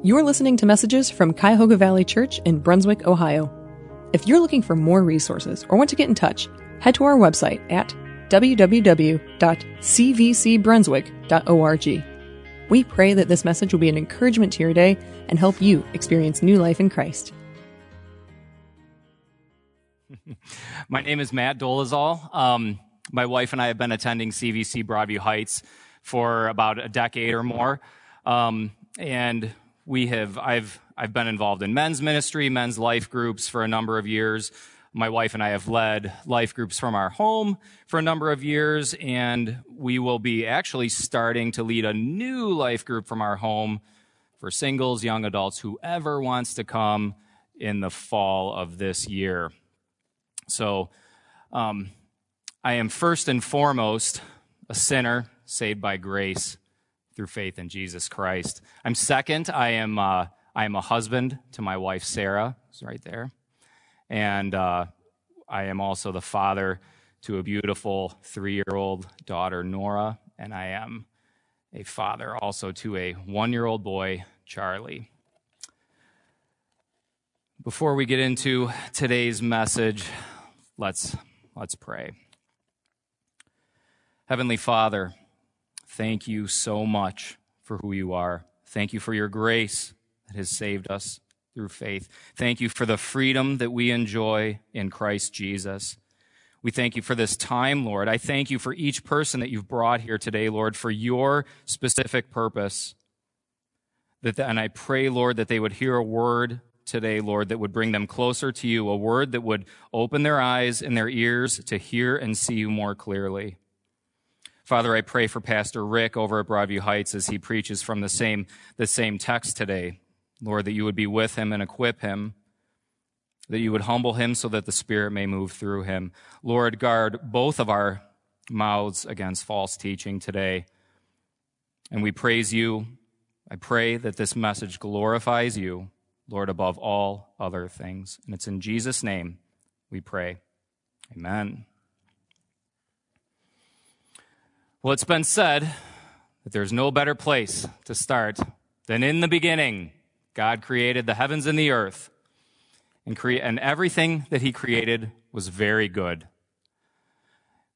You're listening to messages from Cuyahoga Valley Church in Brunswick, Ohio. If you're looking for more resources or want to get in touch, head to our website at www.cvcbrunswick.org. We pray that this message will be an encouragement to your day and help you experience new life in Christ. My name is Matt Dolezal. Um, my wife and I have been attending CVC Broadview Heights for about a decade or more. Um, and we have, I've, I've been involved in men's ministry, men's life groups for a number of years. My wife and I have led life groups from our home for a number of years, and we will be actually starting to lead a new life group from our home for singles, young adults, whoever wants to come in the fall of this year. So, um, I am first and foremost a sinner saved by grace through faith in Jesus Christ. I'm second. I am uh, I am a husband to my wife Sarah, who's right there, and uh, I am also the father to a beautiful three-year-old daughter Nora, and I am a father also to a one-year-old boy Charlie. Before we get into today's message, let's let's pray. Heavenly Father, thank you so much for who you are. Thank you for your grace that has saved us through faith. Thank you for the freedom that we enjoy in Christ Jesus. We thank you for this time, Lord. I thank you for each person that you've brought here today, Lord, for your specific purpose. That, and I pray, Lord, that they would hear a word today, Lord, that would bring them closer to you, a word that would open their eyes and their ears to hear and see you more clearly. Father, I pray for Pastor Rick over at Broadview Heights as he preaches from the same, the same text today. Lord, that you would be with him and equip him, that you would humble him so that the Spirit may move through him. Lord, guard both of our mouths against false teaching today. And we praise you. I pray that this message glorifies you, Lord, above all other things. And it's in Jesus' name we pray. Amen. Well, it's been said that there's no better place to start than in the beginning. God created the heavens and the earth, and, cre- and everything that He created was very good.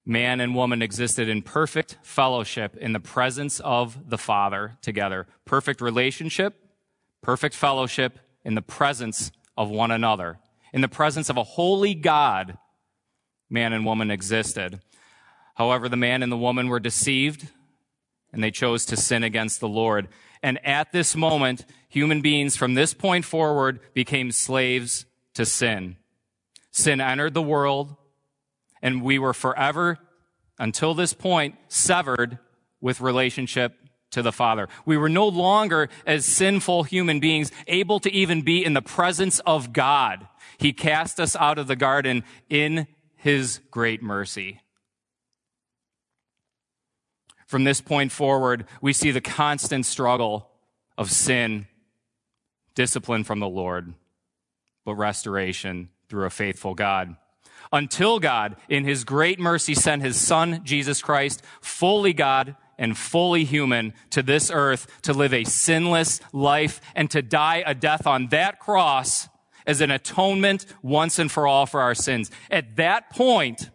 Man and woman existed in perfect fellowship in the presence of the Father together. Perfect relationship, perfect fellowship in the presence of one another. In the presence of a holy God, man and woman existed. However, the man and the woman were deceived and they chose to sin against the Lord. And at this moment, human beings from this point forward became slaves to sin. Sin entered the world and we were forever, until this point, severed with relationship to the Father. We were no longer, as sinful human beings, able to even be in the presence of God. He cast us out of the garden in His great mercy. From this point forward, we see the constant struggle of sin, discipline from the Lord, but restoration through a faithful God. Until God, in his great mercy, sent his son, Jesus Christ, fully God and fully human to this earth to live a sinless life and to die a death on that cross as an atonement once and for all for our sins. At that point,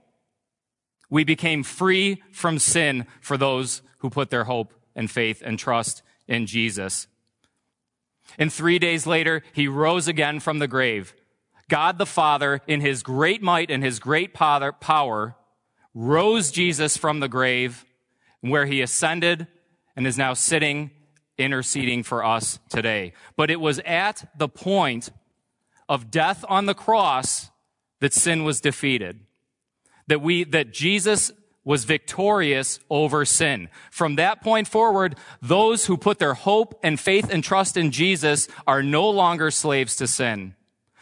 we became free from sin for those who put their hope and faith and trust in Jesus. And three days later, he rose again from the grave. God the Father, in his great might and his great power, rose Jesus from the grave where he ascended and is now sitting interceding for us today. But it was at the point of death on the cross that sin was defeated that we, that Jesus was victorious over sin. From that point forward, those who put their hope and faith and trust in Jesus are no longer slaves to sin.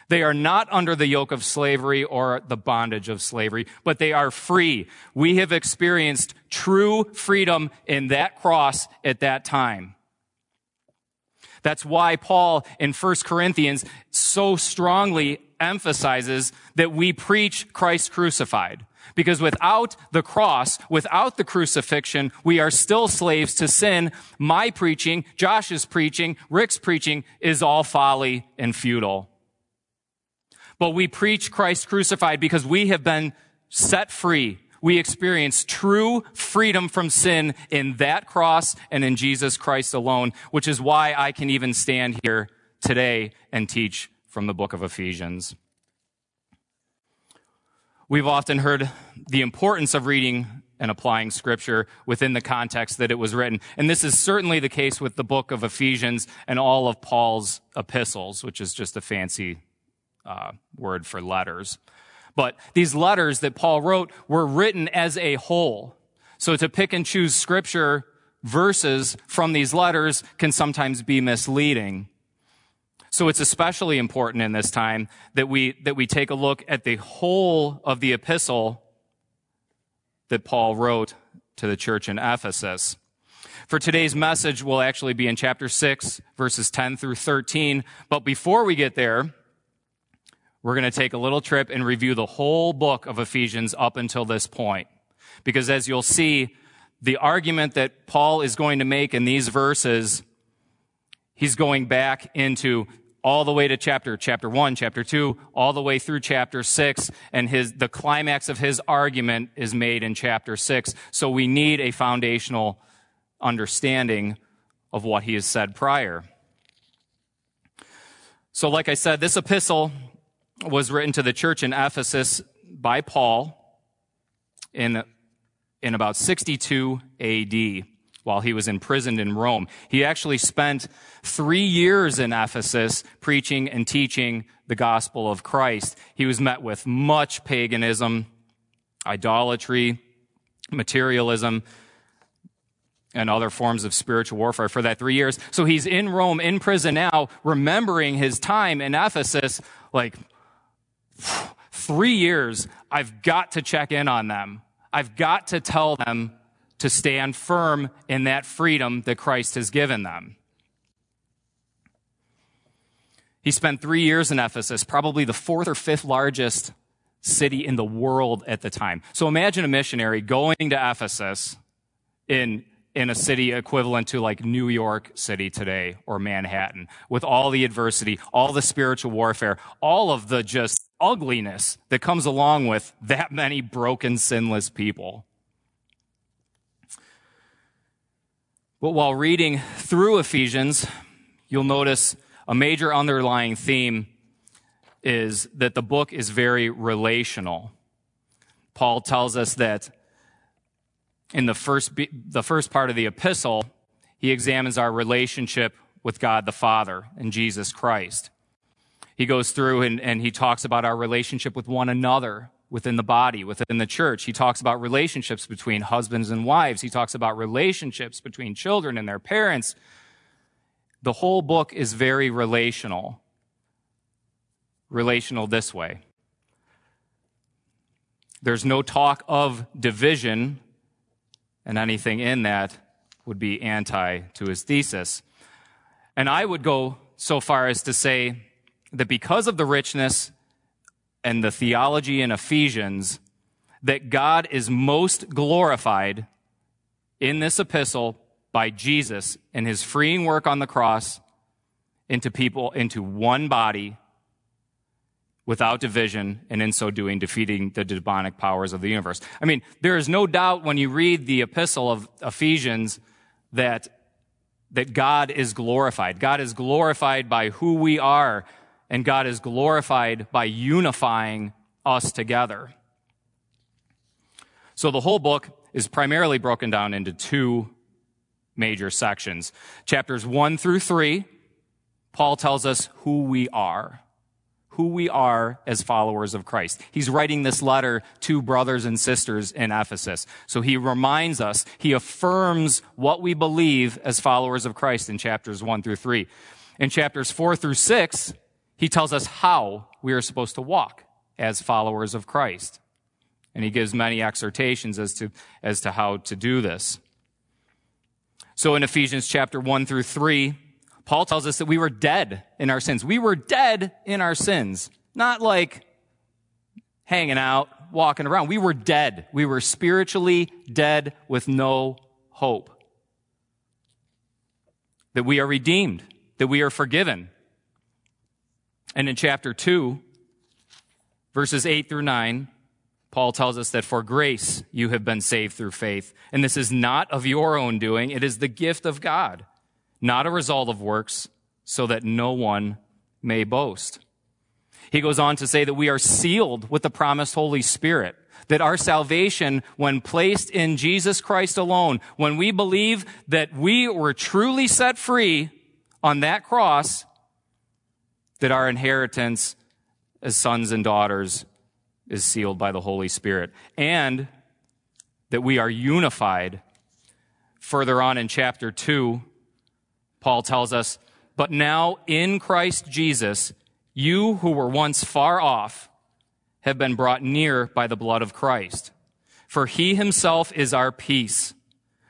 They are not under the yoke of slavery or the bondage of slavery, but they are free. We have experienced true freedom in that cross at that time. That's why Paul in 1 Corinthians so strongly emphasizes that we preach Christ crucified Because without the cross, without the crucifixion, we are still slaves to sin. My preaching, Josh's preaching, Rick's preaching is all folly and futile. But we preach Christ crucified because we have been set free. We experience true freedom from sin in that cross and in Jesus Christ alone, which is why I can even stand here today and teach from the book of Ephesians. We've often heard the importance of reading and applying scripture within the context that it was written. And this is certainly the case with the book of Ephesians and all of Paul's epistles, which is just a fancy uh, word for letters. But these letters that Paul wrote were written as a whole. So to pick and choose scripture verses from these letters can sometimes be misleading. So it's especially important in this time that we, that we take a look at the whole of the epistle that Paul wrote to the church in Ephesus. For today's message we'll actually be in chapter 6, verses 10 through 13. But before we get there, we're going to take a little trip and review the whole book of Ephesians up until this point. Because as you'll see, the argument that Paul is going to make in these verses, he's going back into all the way to chapter chapter 1 chapter 2 all the way through chapter 6 and his the climax of his argument is made in chapter 6 so we need a foundational understanding of what he has said prior. So like i said this epistle was written to the church in ephesus by paul in in about 62 AD while he was imprisoned in Rome. He actually spent three years in Ephesus preaching and teaching the gospel of Christ. He was met with much paganism, idolatry, materialism, and other forms of spiritual warfare for that three years. So he's in Rome, in prison now, remembering his time in Ephesus, like, three years, I've got to check in on them. I've got to tell them to stand firm in that freedom that Christ has given them. He spent three years in Ephesus, probably the fourth or fifth largest city in the world at the time. So imagine a missionary going to Ephesus in, in a city equivalent to like New York City today or Manhattan with all the adversity, all the spiritual warfare, all of the just ugliness that comes along with that many broken, sinless people. But while reading through Ephesians, you'll notice a major underlying theme is that the book is very relational. Paul tells us that in the first, the first part of the epistle, he examines our relationship with God the Father and Jesus Christ. He goes through and, and he talks about our relationship with one another, within the body, within the church. He talks about relationships between husbands and wives. He talks about relationships between children and their parents. The whole book is very relational. Relational this way. There's no talk of division, and anything in that would be anti to his thesis. And I would go so far as to say that because of the richness and the theology in Ephesians that God is most glorified in this epistle by Jesus and his freeing work on the cross into people, into one body without division, and in so doing, defeating the demonic powers of the universe. I mean, there is no doubt when you read the epistle of Ephesians that, that God is glorified. God is glorified by who we are and God is glorified by unifying us together. So the whole book is primarily broken down into two major sections. Chapters one through three, Paul tells us who we are, who we are as followers of Christ. He's writing this letter to brothers and sisters in Ephesus. So he reminds us, he affirms what we believe as followers of Christ in chapters one through three. In chapters four through six, he tells us how we are supposed to walk as followers of Christ. And he gives many exhortations as to, as to how to do this. So in Ephesians chapter 1 through 3, Paul tells us that we were dead in our sins. We were dead in our sins. Not like hanging out, walking around. We were dead. We were spiritually dead with no hope. That we are redeemed, that we are forgiven. And in chapter 2, verses 8 through 9, Paul tells us that for grace you have been saved through faith. And this is not of your own doing, it is the gift of God, not a result of works, so that no one may boast. He goes on to say that we are sealed with the promised Holy Spirit, that our salvation, when placed in Jesus Christ alone, when we believe that we were truly set free on that cross, that our inheritance as sons and daughters is sealed by the Holy Spirit, and that we are unified. Further on in chapter 2, Paul tells us, But now in Christ Jesus, you who were once far off have been brought near by the blood of Christ. For he himself is our peace,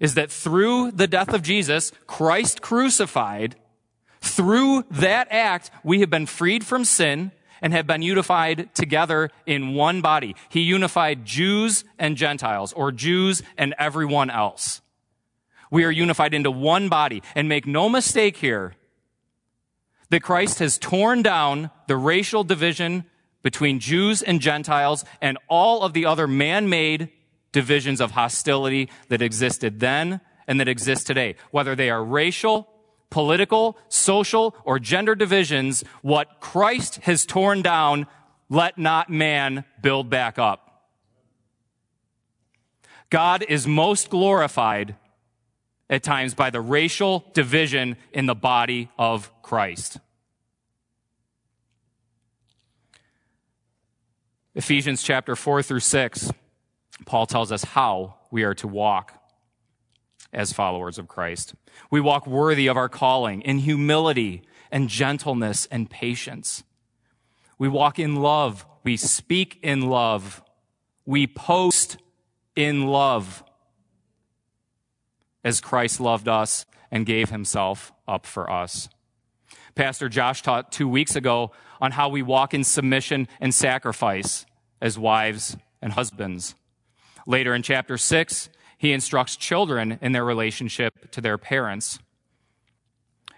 is that through the death of Jesus, Christ crucified, through that act, we have been freed from sin and have been unified together in one body. He unified Jews and Gentiles, or Jews and everyone else. We are unified into one body. And make no mistake here that Christ has torn down the racial division between Jews and Gentiles and all of the other man-made divisions of hostility that existed then and that exist today, whether they are racial, political, social, or gender divisions, what Christ has torn down, let not man build back up. God is most glorified at times by the racial division in the body of Christ. Ephesians chapter 4 through 6, Paul tells us how we are to walk as followers of Christ. We walk worthy of our calling in humility and gentleness and patience. We walk in love. We speak in love. We post in love as Christ loved us and gave himself up for us. Pastor Josh taught two weeks ago on how we walk in submission and sacrifice as wives and husbands. Later in chapter six, he instructs children in their relationship to their parents.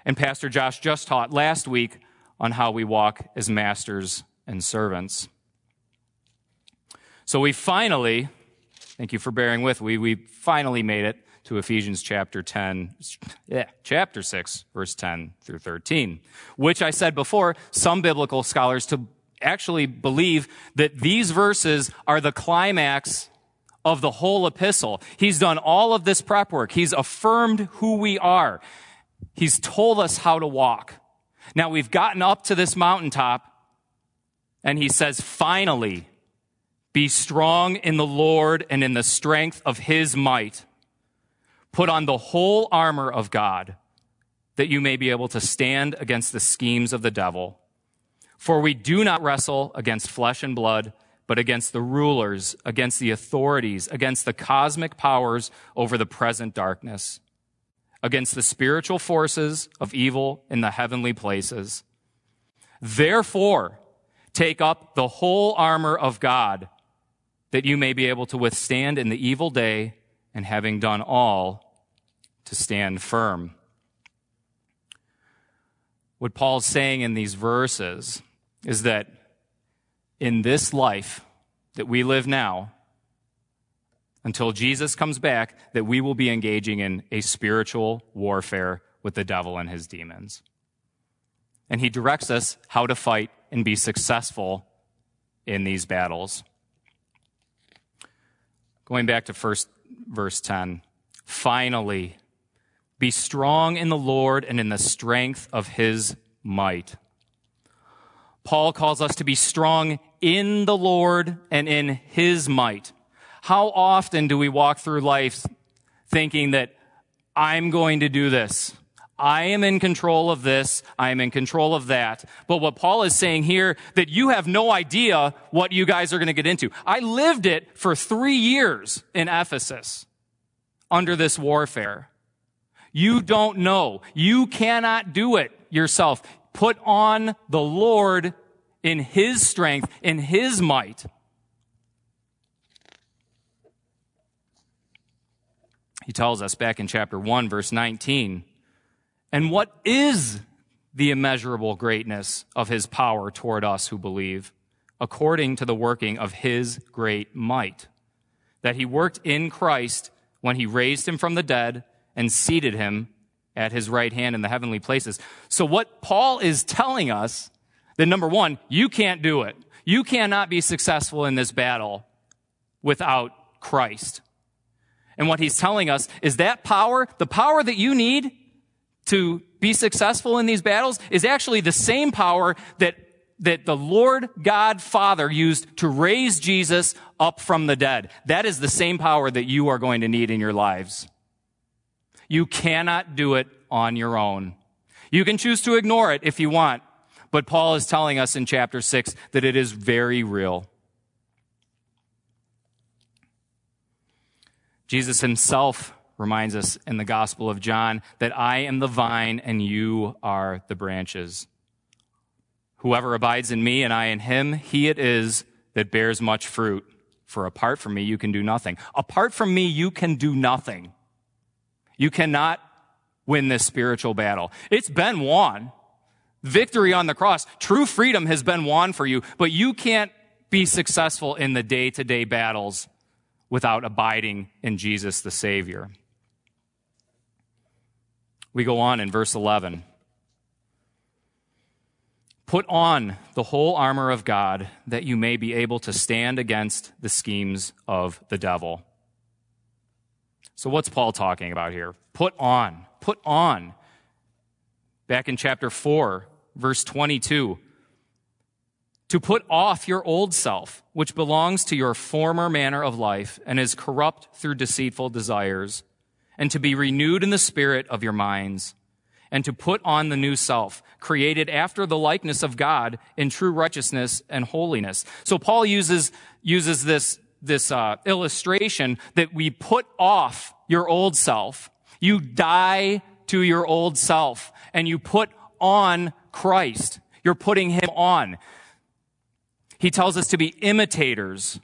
And Pastor Josh just taught last week on how we walk as masters and servants. So we finally, thank you for bearing with, we, we finally made it to Ephesians chapter 10, yeah, chapter 6, verse 10 through 13, which I said before, some biblical scholars to actually believe that these verses are the climax of the whole epistle. He's done all of this prep work. He's affirmed who we are. He's told us how to walk. Now we've gotten up to this mountaintop and he says, finally, be strong in the Lord and in the strength of his might. Put on the whole armor of God that you may be able to stand against the schemes of the devil. For we do not wrestle against flesh and blood, but against the rulers, against the authorities, against the cosmic powers over the present darkness, against the spiritual forces of evil in the heavenly places. Therefore, take up the whole armor of God, that you may be able to withstand in the evil day, and having done all, to stand firm. What Paul's saying in these verses is that in this life that we live now, until Jesus comes back, that we will be engaging in a spiritual warfare with the devil and his demons. And he directs us how to fight and be successful in these battles. Going back to first verse 10. Finally, be strong in the Lord and in the strength of his might. Paul calls us to be strong in the Lord and in his might. How often do we walk through life thinking that I'm going to do this? I am in control of this. I am in control of that. But what Paul is saying here, that you have no idea what you guys are going to get into. I lived it for three years in Ephesus under this warfare. You don't know. You cannot do it yourself. Put on the Lord in His strength, in His might. He tells us back in chapter 1, verse 19, and what is the immeasurable greatness of his power toward us who believe, according to the working of his great might? That he worked in Christ when he raised him from the dead and seated him at his right hand in the heavenly places. So what Paul is telling us that number one, you can't do it. You cannot be successful in this battle without Christ. And what he's telling us is that power, the power that you need to be successful in these battles is actually the same power that, that the Lord God Father used to raise Jesus up from the dead. That is the same power that you are going to need in your lives. You cannot do it on your own. You can choose to ignore it if you want, but Paul is telling us in chapter 6 that it is very real. Jesus himself reminds us in the Gospel of John that I am the vine and you are the branches. Whoever abides in me and I in him, he it is that bears much fruit. For apart from me, you can do nothing. Apart from me, you can do nothing. You cannot win this spiritual battle. It's been won. Victory on the cross. True freedom has been won for you, but you can't be successful in the day to day battles without abiding in Jesus the Savior. We go on in verse 11. Put on the whole armor of God that you may be able to stand against the schemes of the devil. So, what's Paul talking about here? Put on, put on. Back in chapter 4, verse 22 to put off your old self, which belongs to your former manner of life and is corrupt through deceitful desires, and to be renewed in the spirit of your minds, and to put on the new self, created after the likeness of God in true righteousness and holiness. So Paul uses, uses this, this uh, illustration that we put off your old self. You die to your old self, and you put on Christ. You're putting him on. He tells us to be imitators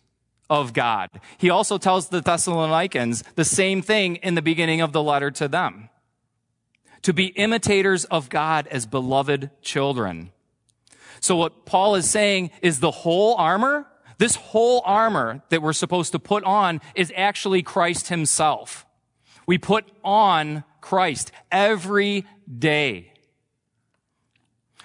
of God. He also tells the Thessalonians the same thing in the beginning of the letter to them. To be imitators of God as beloved children. So what Paul is saying is the whole armor, this whole armor that we're supposed to put on is actually Christ himself. We put on Christ every day.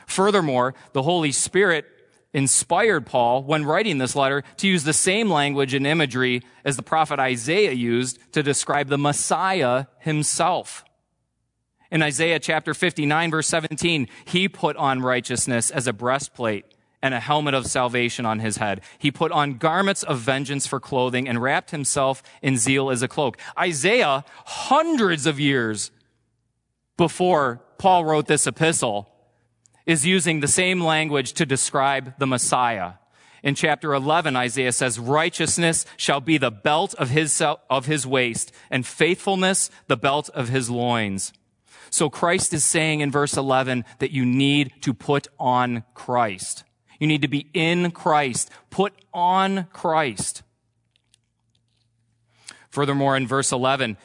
Furthermore, the Holy Spirit inspired Paul when writing this letter to use the same language and imagery as the prophet Isaiah used to describe the Messiah himself. In Isaiah chapter 59 verse 17, he put on righteousness as a breastplate and a helmet of salvation on his head. He put on garments of vengeance for clothing and wrapped himself in zeal as a cloak. Isaiah, hundreds of years before Paul wrote this epistle, is using the same language to describe the Messiah. In chapter 11, Isaiah says, righteousness shall be the belt of his, of his waist and faithfulness the belt of his loins. So Christ is saying in verse 11 that you need to put on Christ. You need to be in Christ. Put on Christ. Furthermore, in verse 11,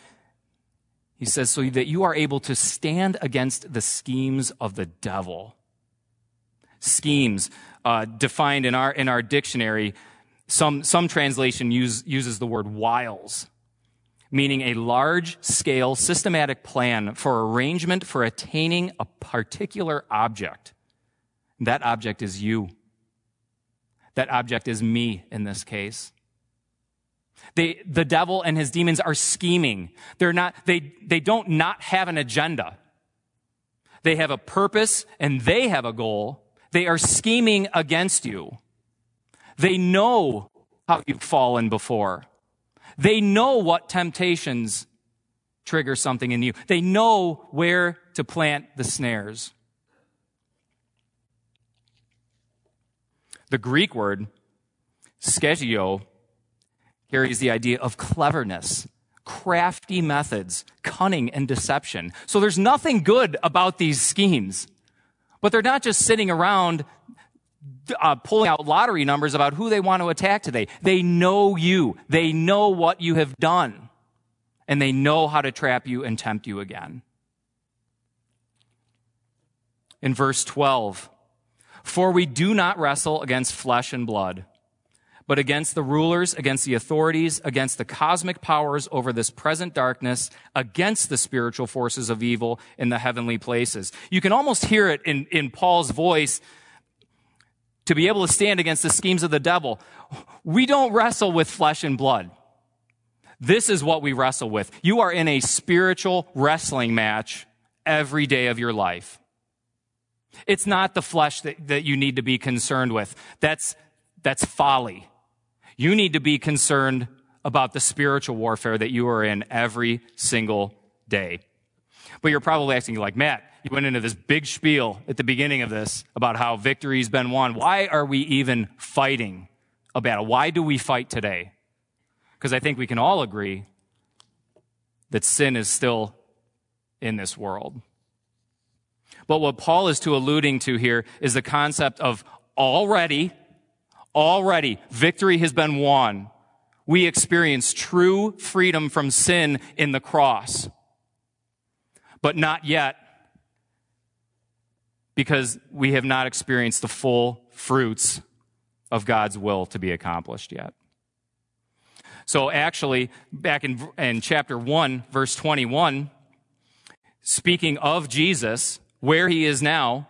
he says, so that you are able to stand against the schemes of the devil schemes uh, defined in our in our dictionary. Some some translation use, uses the word wiles, meaning a large scale systematic plan for arrangement for attaining a particular object. That object is you. That object is me in this case. They, the devil and his demons are scheming. They're not, they, they don't not have an agenda. They have a purpose and they have a goal They are scheming against you. They know how you've fallen before. They know what temptations trigger something in you. They know where to plant the snares. The Greek word, skegio, carries the idea of cleverness, crafty methods, cunning, and deception. So there's nothing good about these schemes. But they're not just sitting around uh, pulling out lottery numbers about who they want to attack today. They know you. They know what you have done. And they know how to trap you and tempt you again. In verse 12, for we do not wrestle against flesh and blood, but against the rulers, against the authorities, against the cosmic powers over this present darkness, against the spiritual forces of evil in the heavenly places. You can almost hear it in, in Paul's voice to be able to stand against the schemes of the devil. We don't wrestle with flesh and blood. This is what we wrestle with. You are in a spiritual wrestling match every day of your life. It's not the flesh that, that you need to be concerned with. That's, that's folly. You need to be concerned about the spiritual warfare that you are in every single day. But you're probably asking, like, Matt, you went into this big spiel at the beginning of this about how victory's been won. Why are we even fighting a battle? Why do we fight today? Because I think we can all agree that sin is still in this world. But what Paul is to alluding to here is the concept of already, already, victory has been won. We experience true freedom from sin in the cross. But not yet, because we have not experienced the full fruits of God's will to be accomplished yet. So actually, back in, in chapter 1, verse 21, speaking of Jesus, where he is now,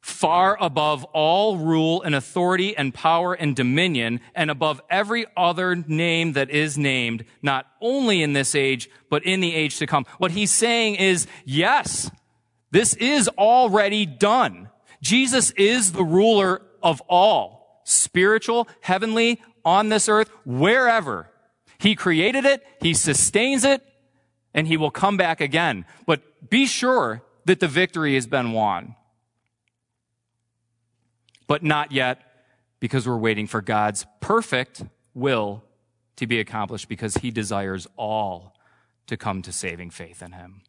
far above all rule and authority and power and dominion, and above every other name that is named, not only in this age, but in the age to come. What he's saying is, yes, this is already done. Jesus is the ruler of all, spiritual, heavenly, on this earth, wherever. He created it, He sustains it, and He will come back again. But be sure that the victory has been won. But not yet because we're waiting for God's perfect will to be accomplished because he desires all to come to saving faith in him.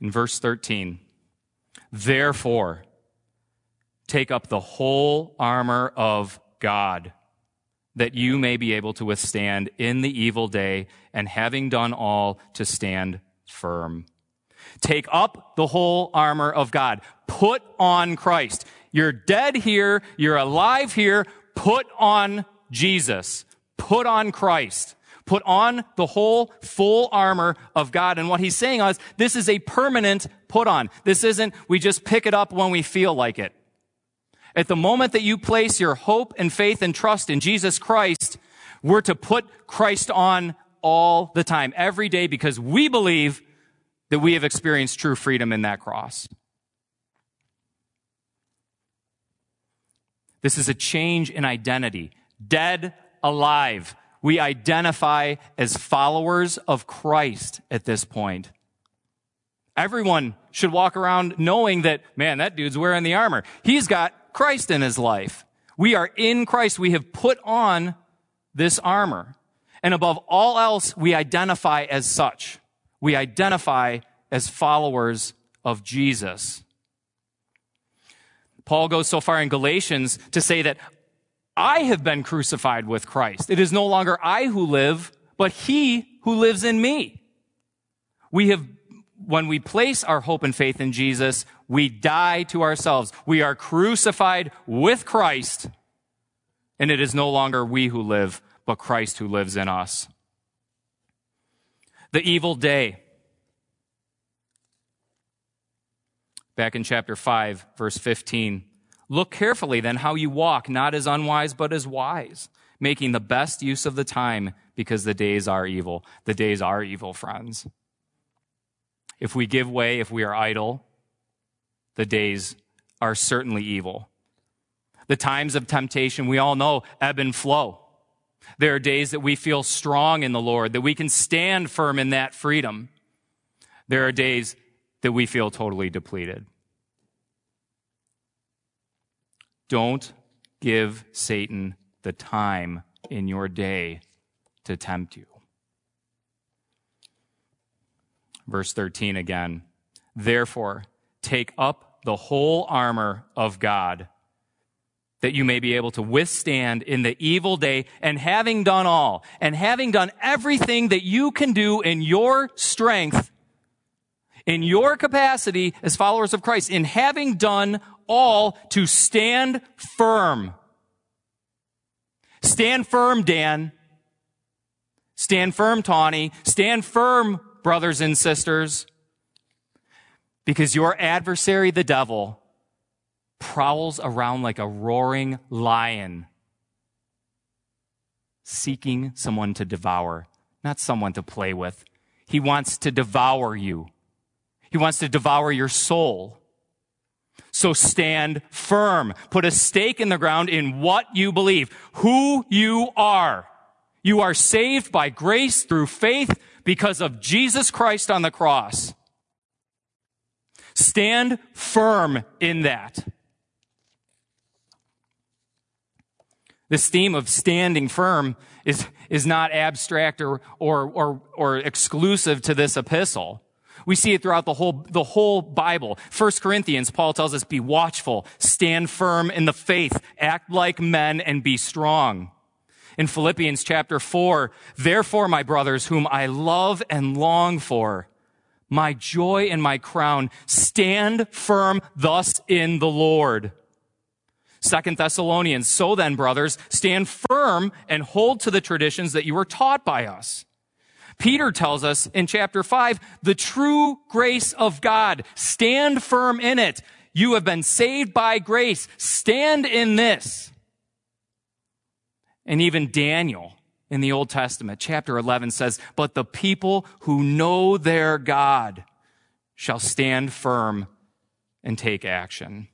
In verse 13, therefore, take up the whole armor of God that you may be able to withstand in the evil day, and having done all, to stand firm. Take up the whole armor of God. Put on Christ. You're dead here. You're alive here. Put on Jesus. Put on Christ. Put on the whole full armor of God. And what he's saying is this is a permanent put on. This isn't we just pick it up when we feel like it. At the moment that you place your hope and faith and trust in Jesus Christ, we're to put Christ on all the time, every day, because we believe that we have experienced true freedom in that cross. This is a change in identity. Dead, alive. We identify as followers of Christ at this point. Everyone should walk around knowing that, man, that dude's wearing the armor. He's got Christ in his life. We are in Christ. We have put on this armor. And above all else, we identify as such. We identify as followers of Jesus. Paul goes so far in Galatians to say that I have been crucified with Christ. It is no longer I who live, but he who lives in me. We have when we place our hope and faith in Jesus, we die to ourselves. We are crucified with Christ, and it is no longer we who live, but Christ who lives in us. The evil day. Back in chapter 5, verse 15. Look carefully then how you walk, not as unwise, but as wise, making the best use of the time because the days are evil. The days are evil, friends. If we give way, if we are idle, the days are certainly evil. The times of temptation, we all know, ebb and flow. There are days that we feel strong in the Lord, that we can stand firm in that freedom. There are days that we feel totally depleted. Don't give Satan the time in your day to tempt you. Verse 13 again. Therefore, take up the whole armor of God that you may be able to withstand in the evil day and having done all and having done everything that you can do in your strength, in your capacity as followers of Christ, in having done all to stand firm. Stand firm, Dan. Stand firm, Tawny. Stand firm, brothers and sisters. Because your adversary, the devil, prowls around like a roaring lion, seeking someone to devour, not someone to play with. He wants to devour you. He wants to devour your soul. So stand firm. Put a stake in the ground in what you believe, who you are. You are saved by grace through faith because of Jesus Christ on the cross. Stand firm in that. This theme of standing firm is, is not abstract or, or, or, or exclusive to this epistle. We see it throughout the whole, the whole Bible. First Corinthians, Paul tells us, be watchful, stand firm in the faith, act like men, and be strong. In Philippians chapter 4, therefore, my brothers, whom I love and long for, my joy and my crown, stand firm thus in the Lord. Second Thessalonians, so then, brothers, stand firm and hold to the traditions that you were taught by us. Peter tells us in chapter 5, the true grace of God. Stand firm in it. You have been saved by grace. Stand in this. And even Daniel in the Old Testament, chapter 11 says, But the people who know their God shall stand firm and take action.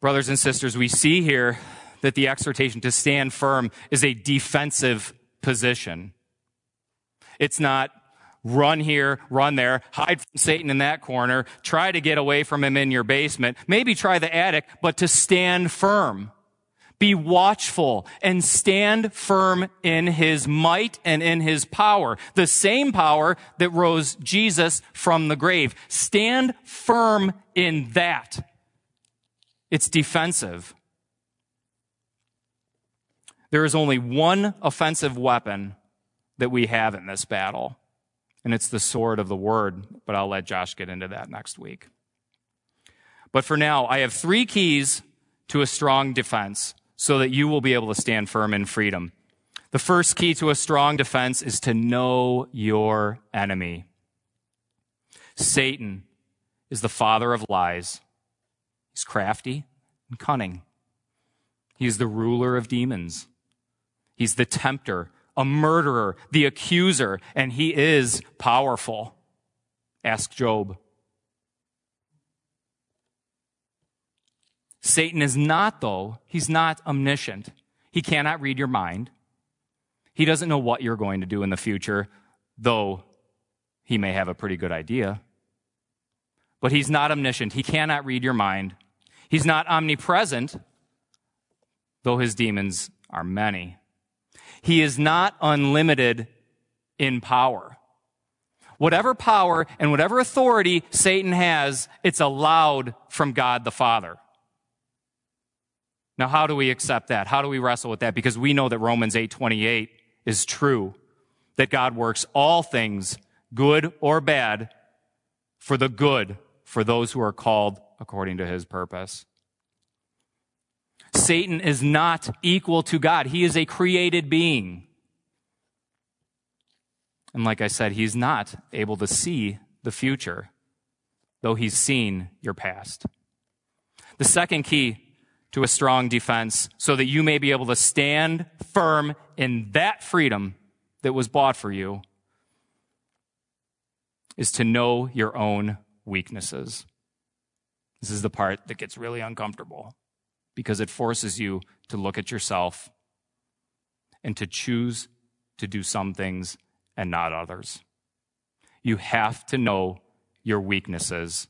Brothers and sisters, we see here that the exhortation to stand firm is a defensive position. It's not run here, run there, hide from Satan in that corner, try to get away from him in your basement, maybe try the attic, but to stand firm. Be watchful and stand firm in his might and in his power. The same power that rose Jesus from the grave. Stand firm in that. It's defensive. There is only one offensive weapon that we have in this battle, and it's the sword of the word, but I'll let Josh get into that next week. But for now, I have three keys to a strong defense so that you will be able to stand firm in freedom. The first key to a strong defense is to know your enemy. Satan is the father of lies. He's crafty and cunning. He is the ruler of demons. He's the tempter, a murderer, the accuser, and he is powerful. Ask Job. Satan is not, though, he's not omniscient. He cannot read your mind. He doesn't know what you're going to do in the future, though he may have a pretty good idea. But he's not omniscient. He cannot read your mind. He's not omnipresent, though his demons are many. He is not unlimited in power. Whatever power and whatever authority Satan has, it's allowed from God the Father. Now, how do we accept that? How do we wrestle with that? Because we know that Romans 8:28 is true, that God works all things, good or bad, for the good for those who are called according to his purpose. Satan is not equal to God. He is a created being. And like I said, he's not able to see the future, though he's seen your past. The second key to a strong defense, so that you may be able to stand firm in that freedom that was bought for you, is to know your own weaknesses. This is the part that gets really uncomfortable because it forces you to look at yourself and to choose to do some things and not others. You have to know your weaknesses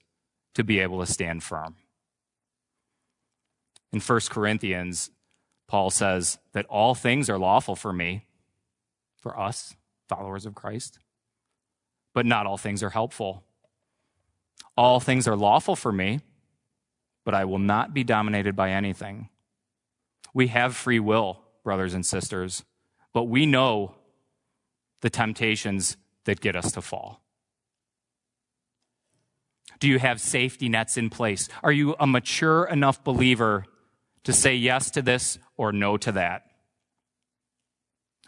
to be able to stand firm. In 1 Corinthians, Paul says that all things are lawful for me, for us, followers of Christ, but not all things are helpful. All things are lawful for me, but I will not be dominated by anything. We have free will, brothers and sisters, but we know the temptations that get us to fall. Do you have safety nets in place? Are you a mature enough believer to say yes to this or no to that?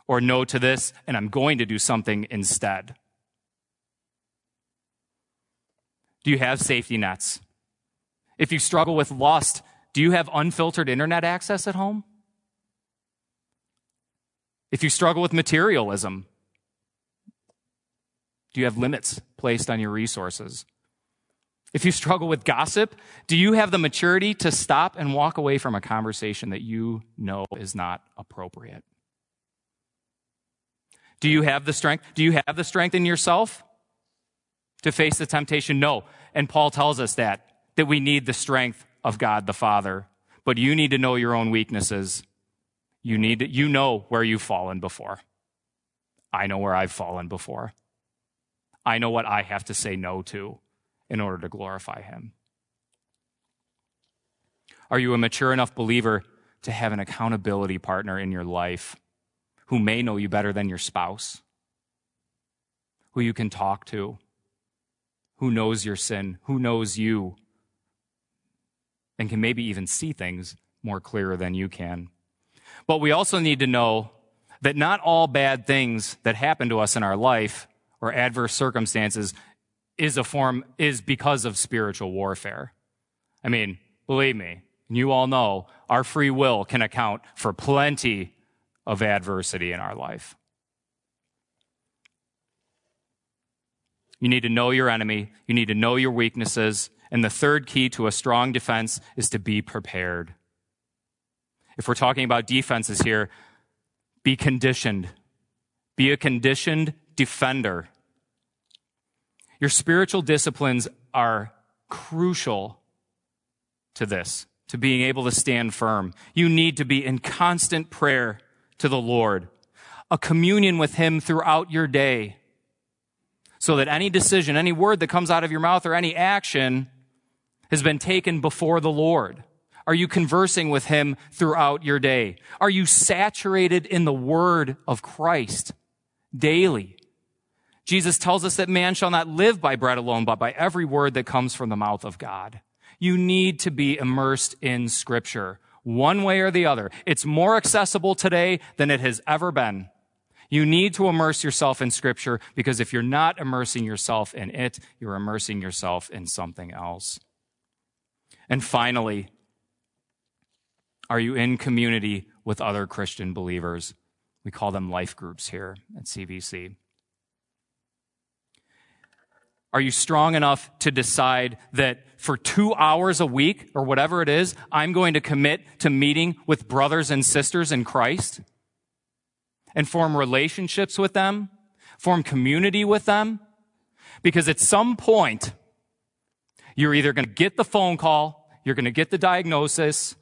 Or no to this, and I'm going to do something instead? Do you have safety nets? If you struggle with lust, do you have unfiltered internet access at home? If you struggle with materialism, do you have limits placed on your resources? If you struggle with gossip, do you have the maturity to stop and walk away from a conversation that you know is not appropriate? Do you have the strength? Do you have the strength in yourself to face the temptation? No. And Paul tells us that, that we need the strength of God the Father. But you need to know your own weaknesses. You need to, you know where you've fallen before. I know where I've fallen before. I know what I have to say no to in order to glorify Him? Are you a mature enough believer to have an accountability partner in your life who may know you better than your spouse, who you can talk to, who knows your sin, who knows you, and can maybe even see things more clearer than you can? But we also need to know that not all bad things that happen to us in our life or adverse circumstances is a form, is because of spiritual warfare. I mean, believe me, you all know our free will can account for plenty of adversity in our life. You need to know your enemy. You need to know your weaknesses. And the third key to a strong defense is to be prepared. If we're talking about defenses here, be conditioned. Be a conditioned defender. Your spiritual disciplines are crucial to this, to being able to stand firm. You need to be in constant prayer to the Lord, a communion with Him throughout your day, so that any decision, any word that comes out of your mouth, or any action has been taken before the Lord. Are you conversing with Him throughout your day? Are you saturated in the Word of Christ daily? Jesus tells us that man shall not live by bread alone, but by every word that comes from the mouth of God. You need to be immersed in scripture, one way or the other. It's more accessible today than it has ever been. You need to immerse yourself in scripture because if you're not immersing yourself in it, you're immersing yourself in something else. And finally, are you in community with other Christian believers? We call them life groups here at CVC. Are you strong enough to decide that for two hours a week or whatever it is, I'm going to commit to meeting with brothers and sisters in Christ and form relationships with them, form community with them? Because at some point, you're either going to get the phone call, you're going to get the diagnosis,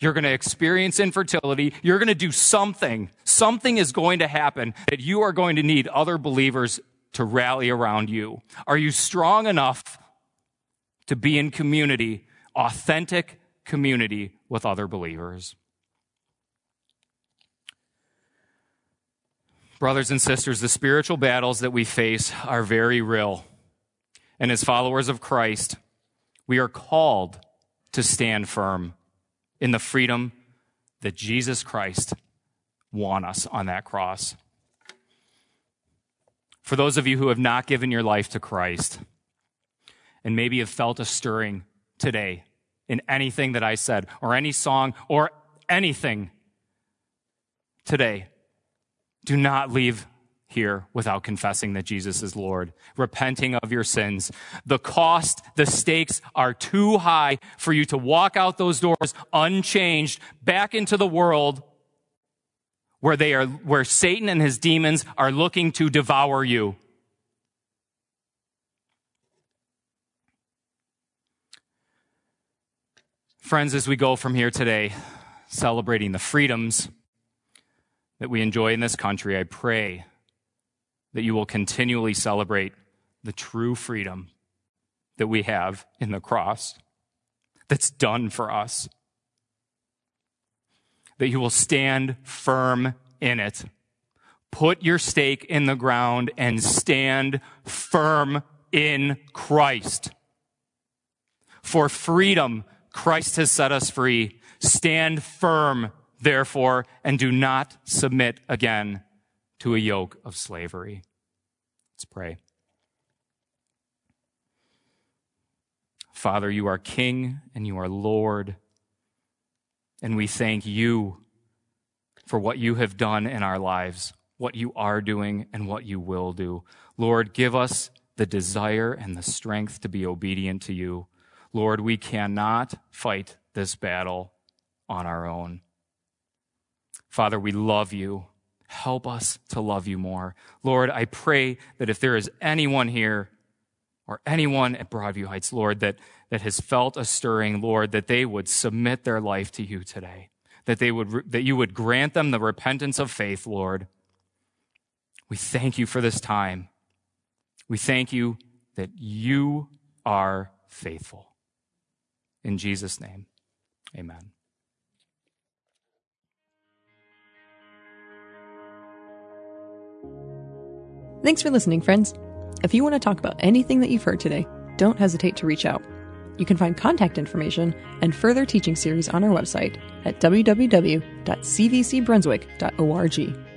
you're going to experience infertility, you're going to do something. Something is going to happen that you are going to need other believers to rally around you? Are you strong enough to be in community, authentic community with other believers? Brothers and sisters, the spiritual battles that we face are very real. And as followers of Christ, we are called to stand firm in the freedom that Jesus Christ won us on that cross. For those of you who have not given your life to Christ and maybe have felt a stirring today in anything that I said or any song or anything today, do not leave here without confessing that Jesus is Lord, repenting of your sins. The cost, the stakes are too high for you to walk out those doors unchanged back into the world where they are, where Satan and his demons are looking to devour you. Friends, as we go from here today, celebrating the freedoms that we enjoy in this country, I pray that you will continually celebrate the true freedom that we have in the cross that's done for us. That you will stand firm in it. Put your stake in the ground and stand firm in Christ. For freedom, Christ has set us free. Stand firm, therefore, and do not submit again to a yoke of slavery. Let's pray. Father, you are King and you are Lord. And we thank you for what you have done in our lives, what you are doing, and what you will do. Lord, give us the desire and the strength to be obedient to you. Lord, we cannot fight this battle on our own. Father, we love you. Help us to love you more. Lord, I pray that if there is anyone here or anyone at Broadview Heights, Lord, that, that has felt a stirring, Lord, that they would submit their life to you today, that they would, that you would grant them the repentance of faith, Lord. We thank you for this time. We thank you that you are faithful. In Jesus' name, amen. Thanks for listening, friends. If you want to talk about anything that you've heard today, don't hesitate to reach out. You can find contact information and further teaching series on our website at www.cvcbrunswick.org.